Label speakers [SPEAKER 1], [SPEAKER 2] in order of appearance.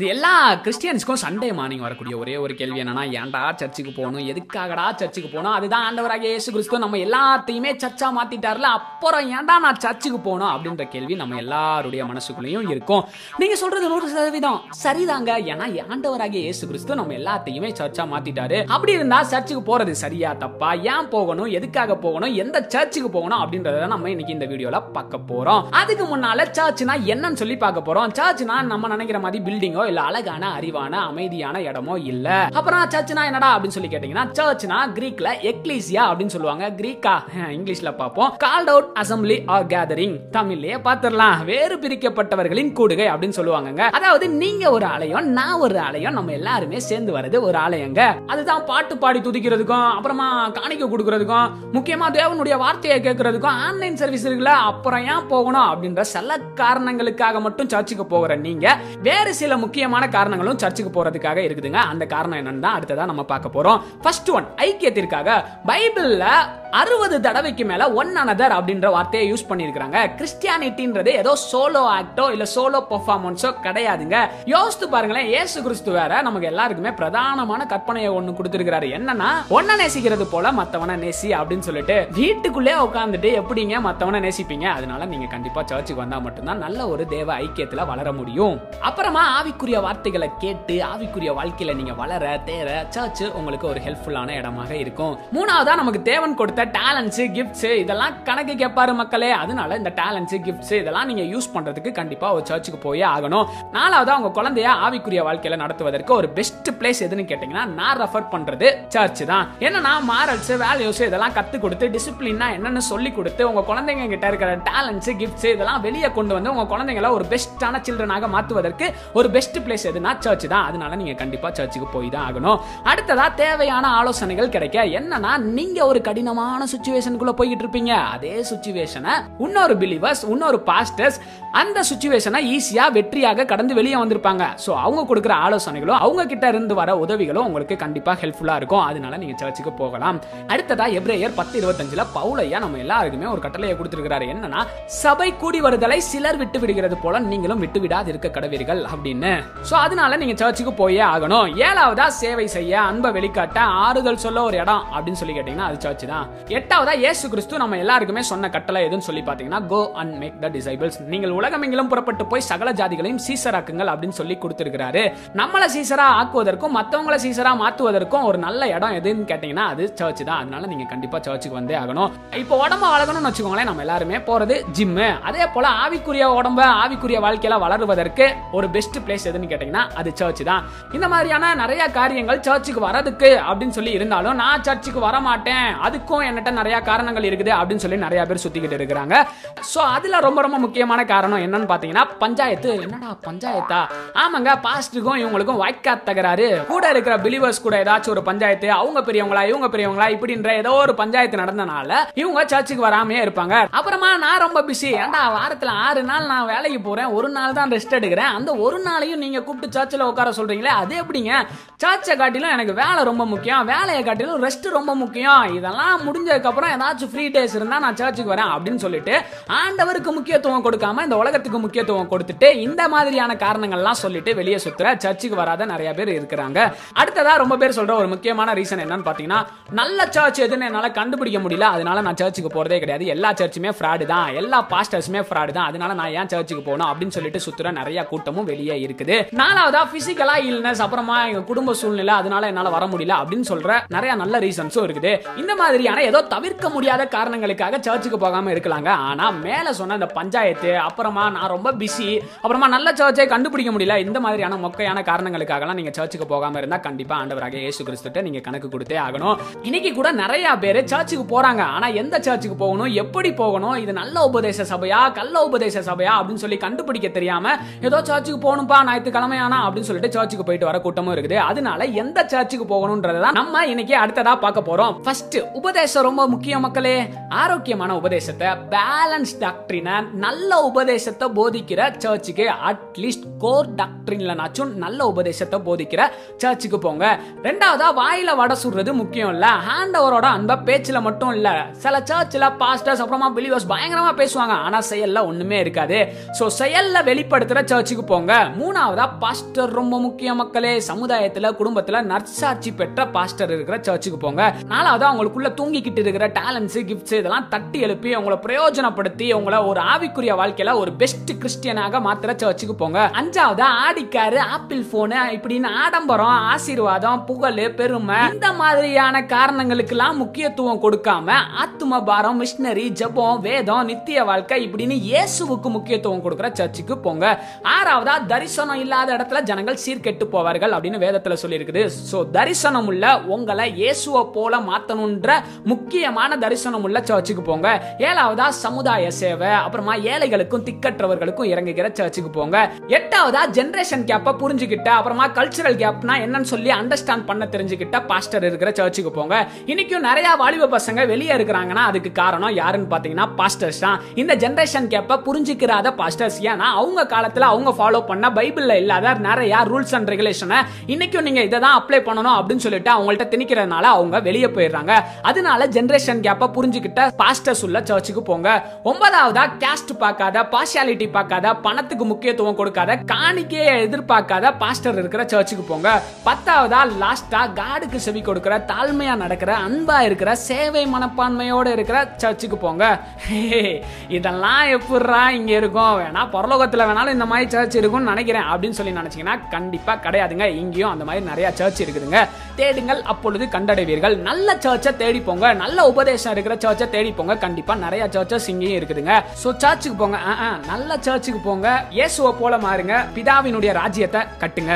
[SPEAKER 1] இது எல்லா கிறிஸ்டியன்ஸ்க்கும் Sunday morning வரக்கூடிய ஒரே ஒரு கேள்வி என்னன்னா ஏன்டா சர்ச்சுக்கு போகணும்? எதுக்காகடா சர்ச்சுக்கு போகணும்? அதுதான் ஆண்டவராக இயேசு கிறிஸ்துவ நம்ம எல்லாத்தையுமே சர்ச்சா மாத்திட்டார்ல அப்புறம் ஏன்டா நான் சர்ச்சுக்கு போகணும் அப்படின்ற கேள்வி நம்ம எல்லாருடைய மனசுக்குள்ளேயும் இருக்கும். நீங்க சொல்றது நூறு சதவீதம் சரிதாங்க. ஏன்னா ஆண்டவராகிய இயேசு கிறிஸ்துவ நம்ம எல்லாத்தையுமே சர்ச்சா மாத்திட்டாரு. அப்படி இருந்தா சர்ச்சுக்கு போறது சரியா தப்பா? ஏன் போகணும்? எதுக்காக போகணும்? எந்த சர்ச்சுக்கு போகணும்? அப்படின்றத நம்ம இன்னைக்கு இந்த வீடியோல பார்க்க போறோம். அதுக்கு முன்னால சர்ச்னா என்னன்னு சொல்லி பார்க்க போறோம். சர்ச்னா நம்ம நினைக்கிற மாதிரி பில்டிங்கோ இல்ல அழகான அறிவான அமைதியான இடமோ இல்ல. அப்புறம் சர்ச்னா என்னடா அப்படின்னு சொல்லி கேட்டீங்கன்னா சர்ச்னா கிரீக்ல எக்லீசியா அப்படின்னு சொல்லுவாங்க. கிரீக்கா இங்கிலீஷ்ல பார்ப்போம். Called out assembly or gathering தமிழ்லயே பார்த்துடலாம். வேறு பிரிக்கப்பட்டவர்களின் கூடுகை அப்படின்னு சொல்லுவாங்க அதாவது நீங்க ஒரு ஆலயம் நான் ஒரு ஆலயம் நம்ம எல்லாருமே சேர்ந்து வர்றது ஒரு ஆலயங்க. அதுதான் பாட்டு பாடி துதிக்கிறதுக்கும் அப்புறமா காணிக்க கொடுக்கறதுக்கும் முக்கியமா தேவனுடைய வார்த்தையை கேட்கறதுக்கும் ஆன்லைன் சர்வீஸ் இருக்குல்ல அப்புறம் ஏன் போகணும் அப்படின்ற சில காரணங்களுக்காக மட்டும் சர்ச்சுக்கு போகிற நீங்க வேறு சில முக்கிய முக்கியமான காரணங்களும் சர்ச்சுக்கு போறதுக்காக இருக்குதுங்க. அந்த காரணம் என்னன்னு தான் அடுத்ததா நம்ம பார்க்க போறோம். ஃபர்ஸ்ட் ஒன் ஐக்கியத்திற்காக பைபிள்ல அறுபது தடவைக்கு மேல ஒன் அனதர் அப்படின்ற வார்த்தையை யூஸ் பண்ணிருக்காங்க கிறிஸ்டியானிட்டின்றது ஏதோ சோலோ ஆக்டோ இல்ல சோலோ பெர்ஃபார்மன்ஸோ கிடையாதுங்க. யோசித்து பாருங்களேன் இயேசு கிறிஸ்து வேற நமக்கு எல்லாருக்குமே பிரதானமான கற்பனையை ஒண்ணு கொடுத்திருக்கிறாரு. என்னன்னா ஒன்ன நேசிக்கிறது போல மத்தவனை நேசி அப்படின்னு சொல்லிட்டு வீட்டுக்குள்ளே உட்காந்துட்டு எப்படிங்க மத்தவனை நேசிப்பீங்க? அதனால நீங்க கண்டிப்பா சர்ச்சுக்கு வந்தா மட்டும்தான் நல்ல ஒரு தேவ ஐக்கியத்துல வளர முடியும். அப்புறமா ஆவிக்குரிய வார்த்தைகளை கேட்டு ஆவிக்குரிய வாழ்க்கையில நீங்க வளர தேர சர்ச் உங்களுக்கு ஒரு ஹெல்ப்ஃபுல்லான இடமாக இருக்கும். மூணாவதா நமக்கு தேவன் கொடுத்த டேலண்ட்ஸு கிஃப்ட்ஸு இதெல்லாம் கணக்கு கேட்பாரு மக்களே. அதனால இந்த டேலண்ட்ஸு கிஃப்ட்ஸு இதெல்லாம் நீங்க யூஸ் பண்றதுக்கு கண்டிப்பா ஒரு சர்ச்சுக்கு போயே ஆகணும். நாலாவது அவங்க குழந்தைய ஆவிக்குரிய வாழ்க்கையில நடத்துவதற்கு ஒரு பெஸ்ட் பிளேஸ் எதுன்னு கேட்டீங்கன்னா நான் ரெஃபர் பண்றது சர்ச் தான். என்னன்னா மாரல்ஸு வேல்யூஸு இதெல்லாம் கற்றுக் கொடுத்து டிசிப்ளினா என்னென்னு சொல்லி கொடுத்து உங்க குழந்தைங்க கிட்ட இருக்கிற டேலண்ட்ஸு கிஃப்ட்ஸ் இதெல்லாம் வெளியே கொண்டு வந்து உங்க குழந்தைங்கள ஒரு பெஸ்ட்டான சில்ட்ரனாக மாத்துவதற்கு ஒரு பெஸ்ட் பிளேஸ் எதுனா சர்ச் தான். அதனால நீங்க கண்டிப்பா சர்ச்சுக்கு போய் தான் ஆகணும். அடுத்ததா தேவையான ஆலோசனைகள் கிடைக்க. என்னன்னா நீங்க ஒரு கடினமான சுச்சுவேஷனுக்குள்ள போய்கிட்டு இருப்பீங்க அதே சுச்சுவேஷனை இன்னொரு பிலீவர்ஸ் இன்னொரு பாஸ்டர்ஸ் அந்த சுச்சுவேஷனை ஈஸியா வெற்றியாக கடந்து வெளியே வந்திருப்பாங்க. சோ அவங்க கொடுக்குற ஆலோசனைகளும் அவங்க கிட்ட இருந்து வர உதவிகளும் உங்களுக்கு கண்டிப்பா ஹெல்ப்ஃபுல்லா இருக்கும். அதனால நீங்க சர்ச்சுக்கு போகலாம். அடுத்ததா எப்ரேயர் பத்து இருபத்தஞ்சுல பவுலையா நம்ம எல்லாருக்குமே ஒரு கட்டளையை கொடுத்துருக்கிறாரு. என்னன்னா சபை கூடி வருதலை சிலர் விட்டு விடுகிறது போல நீங்களும் விட்டு விடாது இருக்க கடவீர்கள் அப்படின்னு. சோ அதனால நீங்க சர்ச்சுக்கு போயே ஆகணும். ஏழாவதா சேவை செய்ய அன்பை வெளிக்காட்ட ஆறுதல் சொல்ல ஒரு இடம் அப்படின்னு சொல்லி கேட்டீங்கன்னா அது சர்ச் தான். எட்டாவதா இயேசு கிறிஸ்து நம்ம எல்லாருக்குமே சொன்ன கட்டளை எதுன்னு சொல்லி பாத்தீங்கன்னா go and make the disciples நீங்கள் உலகமெங்கிலும் புறப்பட்டு போய் சகல ஜாதிகளையும் சீசராக்குங்கள் அப்படின்னு சொல்லி கொடுத்திருக்கிறாரு. நம்மள சீசரா ஆக்குவதற்கும் மத்தவங்கள சீசரா மாத்துவதற்கும் ஒரு நல்ல இடம் எதுன்னு கேட்டீங்கன்னா அது சர்ச் தான். அதனால நீங்க கண்டிப்பா சர்ச்சுக்கு வந்தே ஆகணும். இப்போ உடம்ப வளர்க்கணும்னு வச்சுக்கோங்களேன் நம்ம எல்லாருமே போறது ஜிம்மு அதே போல ஆவிக்குரிய உடம்ப ஆவிக்குரிய வாழ்க்கையில வளருவதற்கு ஒரு பெஸ்ட் பிளேஸ் எதுன்னு கேட்டீங்கன்னா அது சர்ச் தான். இந்த மாதிரியான நிறைய காரியங்கள் சர்ச்சுக்கு வரதுக்கு அப்படின்னு சொல்லி இருந்தாலும் நான் சர்ச்சுக்கு வர மாட்டேன் அதுக்கும் என்கிட்ட நிறைய காரணங்கள் இருக்குது அப்படின்னு சொல்லி நிறைய பேர் சுத்திக்கிட்டு இருக்கிறாங்க. ஸோ அதுல ரொம்ப ரொம்ப முக்கியமான காரணம் என்னன்னு பாத்தீங்கன்னா பஞ்சாயத்து. என்னடா பஞ்சாயத்தா? ஆமாங்க பாஸ்டுக்கும் இவங்களுக்கும் வாய்க்கா தகராறு. கூட இருக்கிற பிலிவர்ஸ் கூட ஏதாச்சும் ஒரு பஞ்சாயத்து அவங்க பெரியவங்களா இவங்க பெரியவங்களா இப்படின்ற ஏதோ ஒரு பஞ்சாயத்து நடந்தனால இவங்க சர்ச்சுக்கு வராமே இருப்பாங்க. அப்புறமா நான் ரொம்ப பிஸி ஏன்டா வாரத்துல ஆறு நாள் நான் வேலைக்கு போறேன் ஒரு நாள் தான் ரெஸ்ட் எடுக்கிறேன். அந்த ஒரு நாளையும் நீங்க கூப்பிட்டு சர்ச்சில் உட்கார சொல்றீங்களே அது எப்படிங்க? சர்ச்சை காட்டிலும் எனக்கு வேலை ரொம்ப முக்கியம். வேலையை காட்டிலும் ரெஸ்ட் ரொம்ப முக்கியம். இதெல்லாம் முடிஞ்சதுக்கப்புறம் ஏதாச்சும் ஃப்ரீ டேஸ் இருந்தால் நான் சர்ச்சுக்கு வரேன் அப்படின்னு சொல்லிட்டு ஆண்டவருக்கு முக்கியத்துவம் கொடுக்காம இந்த உலகத்துக்கு முக்கியத்துவம் கொடுத்துட்டு இந்த மாதிரியான காரணங்கள்லாம் சொல்லிட்டு வெளியே சுத்துற சர்ச்சுக்கு வராத நிறைய பேர் இருக்கிறாங்க. அடுத்ததா ரொம்ப பேர் சொல்ற ஒரு முக்கியமான ரீசன் என்னன்னு பார்த்தீங்கன்னா நல்ல சர்ச் எதுன்னு என்னால கண்டுபிடிக்க முடியல. அதனால நான் சர்ச்சுக்கு போறதே கிடையாது. எல்லா சர்ச்சுமே ஃப்ராடு தான். எல்லா பாஸ்டர்ஸுமே ஃப்ராடு தான். அதனால நான் ஏன் சர்ச்சுக்கு போகணும் அப்படின்னு சொல்லிட்டு சுத்துற நிறைய கூட்டமும் வெளியே இருக்குது. நாலாவதா பிசிக்கலா இல்னஸ் அப்புறமா எங்க குடும்ப சூழ்நிலை அதனால என்னால வர முடியல அப்படின்னு சொல்ற நிறைய நல்ல ரீசன்ஸும் இருக்குது. இந்த மாதிரியான ஏதோ தவிர்க்க முடியாத காரணங்களுக்காக சர்ச்சுக்கு போகாம இருக்கலாங்க. ஆனா மேல சொன்ன இந்த பஞ்சாயத்து அப்புறமா நான் ரொம்ப பிஸி அப்புறமா நல்ல சர்ச்சை கண்டுபிடிக்க முடியல இந்த மாதிரியான மொக்கையான காரணங்களுக்காகலாம் நீங்க சர்ச்சுக்கு போகாம இருந்தா கண்டிப்பா ஆண்டவராக இயேசு கிறிஸ்துட்ட நீங்க கணக்கு கொடுத்தே ஆகணும். இன்னைக்கு கூட நிறைய பேர் சர்ச்சுக்கு போறாங்க. ஆனா எந்த சர்ச்சுக்கு போகணும் எப்படி போகணும் இது நல்ல உபதேச சபையா கள்ள உபதேச சபையா அப்படின்னு சொல்லி கண்டுபிடிக்க தெரியாம ஏதோ சர்ச்சுக்கு போகணும்பா ஞாயிற்றுக்கிழமை ஆனா அப்படின்னு சொல்லிட்டு சர்ச்சுக்கு போயிட்டு வர கூட்டமும் இருக்குது. அதனால எந்த சர்ச்சுக்கு போகணும்ன்றதான் நம்ம இன்னைக்கு அடுத்ததா பார்க்க போறோம். ஃபர்ஸ்ட் உபதேச உபதேசம் ரொம்ப முக்கியம் மக்களே. ஆரோக்கியமான உபதேசத்தை பேலன்ஸ் டாக்டரின நல்ல உபதேசத்தை போதிக்கிற சர்ச்சுக்கு அட்லீஸ்ட் கோர் டாக்டரின்லனாச்சும் நல்ல உபதேசத்தை போதிக்கிற சர்ச்சுக்கு போங்க. ரெண்டாவதா வாயில வடை சுடுறது முக்கியம் இல்ல. ஹேண்டவரோட அன்ப பேச்சுல மட்டும் இல்ல. சில சர்ச்சில் பாஸ்டர்ஸ் அப்புறமா பிலிவர்ஸ் பயங்கரமா பேசுவாங்க. ஆனா செயல்ல ஒண்ணுமே இருக்காது. சோ செயல்ல வெளிப்படுத்துற சர்ச்சுக்கு போங்க. மூணாவதா பாஸ்டர் ரொம்ப முக்கிய மக்களே. சமுதாயத்துல குடும்பத்துல நற்சாட்சி பெற்ற பாஸ்டர் இருக்கிற சர்ச்சுக்கு போங்க. நாலாவதா அவங்களுக்குள்ள கிட்ட இருக்கிற டேலண்ட்ஸு கிஃப்ட்ஸ் இதெல்லாம் தட்டி எழுப்பி அவங்கள பிரயோஜனப்படுத்தி உங்களை ஒரு ஆவிக்குரிய வாழ்க்கையில ஒரு பெஸ்ட் கிறிஸ்டியனாக மாத்திர சர்ச்சுக்கு போங்க. அஞ்சாவது ஆடிக்காரு ஆப்பிள் போனு இப்படின்னு ஆடம்பரம் ஆசீர்வாதம் புகழ் பெருமை இந்த மாதிரியான காரணங்களுக்கெல்லாம் முக்கியத்துவம் கொடுக்காம ஆத்தும பாரம் மிஷினரி ஜெபம் வேதம் நித்திய வாழ்க்கை இப்படின்னு இயேசுவுக்கு முக்கியத்துவம் கொடுக்கிற சர்ச்சுக்கு போங்க. ஆறாவதா தரிசனம் இல்லாத இடத்துல ஜனங்கள் சீர்கெட்டு போவார்கள் அப்படின்னு வேதத்துல சொல்லி இருக்குது சோ தரிசனம் உள்ள உங்களை இயேசுவை போல மாத்தணுன்ற முக்கியமான தரிசனம் உள்ள சர்ச்சுக்கு போங்க. ஏழாவதா சமுதாய சேவை அப்புறமா ஏழைகளுக்கும் திக்கற்றவர்களுக்கும் இறங்குகிற சர்ச்சுக்கு போங்க. எட்டாவதா ஜென்ரேஷன் கேப்ப புரிஞ்சுக்கிட்ட அப்புறமா கல்ச்சரல் கேப்னா என்னன்னு சொல்லி அண்டர்ஸ்டாண்ட் பண்ண தெரிஞ்சுக்கிட்ட பாஸ்டர் இருக்கிற சர்ச்சுக்கு போங்க. இன்னைக்கும் நிறைய வாலிப பசங்க வெளியே இருக்கிறாங்கன்னா அதுக்கு காரணம் யாருன்னு பாத்தீங்கன்னா பாஸ்டர்ஸ் தான். இந்த ஜென்ரேஷன் கேப்ப புரிஞ்சுக்கிறாத பாஸ்டர்ஸ் ஏன்னா அவங்க காலத்துல அவங்க ஃபாலோ பண்ண பைபிள்ல இல்லாத நிறைய ரூல்ஸ் அண்ட் ரெகுலேஷனை இன்னைக்கும் நீங்க இதை தான் அப்ளை பண்ணணும் அப்படின்னு சொல்லிட்டு அவங்கள்ட்ட திணிக்கிறதுனால அவங்க வெளியே போயிடுறாங்க. அதனால ஜெனரேஷன் கேப்ப புரிஞ்சுக்கிட்ட பாஸ்டர்ஸ் உள்ள சர்ச்சுக்கு போங்க. ஒன்பதாவதா கேஸ்ட் பார்க்காத பார்ஷியாலிட்டி பார்க்காத பணத்துக்கு முக்கியத்துவம் கொடுக்காத காணிக்கையை எதிர்பார்க்காத பாஸ்டர் இருக்கிற சர்ச்சுக்கு போங்க. பத்தாவதா லாஸ்டா காடுக்கு செவி கொடுக்கிற தாழ்மையா நடக்கிற அன்பா இருக்கிற சேவை மனப்பான்மையோட இருக்கிற சர்ச்சுக்கு போங்க. ஹே, இதெல்லாம் எப்படிரா இங்க இருக்கும்? வேணா பரலோகத்துல வேணாலும் இந்த மாதிரி சர்ச் இருக்கும்னு நினைக்கிறேன் அப்படின்னு சொல்லி நினைச்சீங்கன்னா கண்டிப்பா கிடையாதுங்க. இங்கேயும் அந்த மாதிரி நிறைய சர்ச் இருக்குதுங்க. தேடுங்கள் அப்பொழுது கண்டடைவீர்கள். நல்ல சர்ச்சை தேடி போங்க. நல்ல உபதேசம் இருக்கிற சர்ச்சை தேடி போங்க. கண்டிப்பா நிறைய சர்ச்சஸ் இங்கேயும் இருக்குதுங்க. சோ சர்ச்சுக்கு போங்க. நல்ல சர்ச்சுக்கு போங்க. இயேசுவை போல மாறுங்க. பிதாவினுடைய ராஜ்யத்தை கட்டுங்க.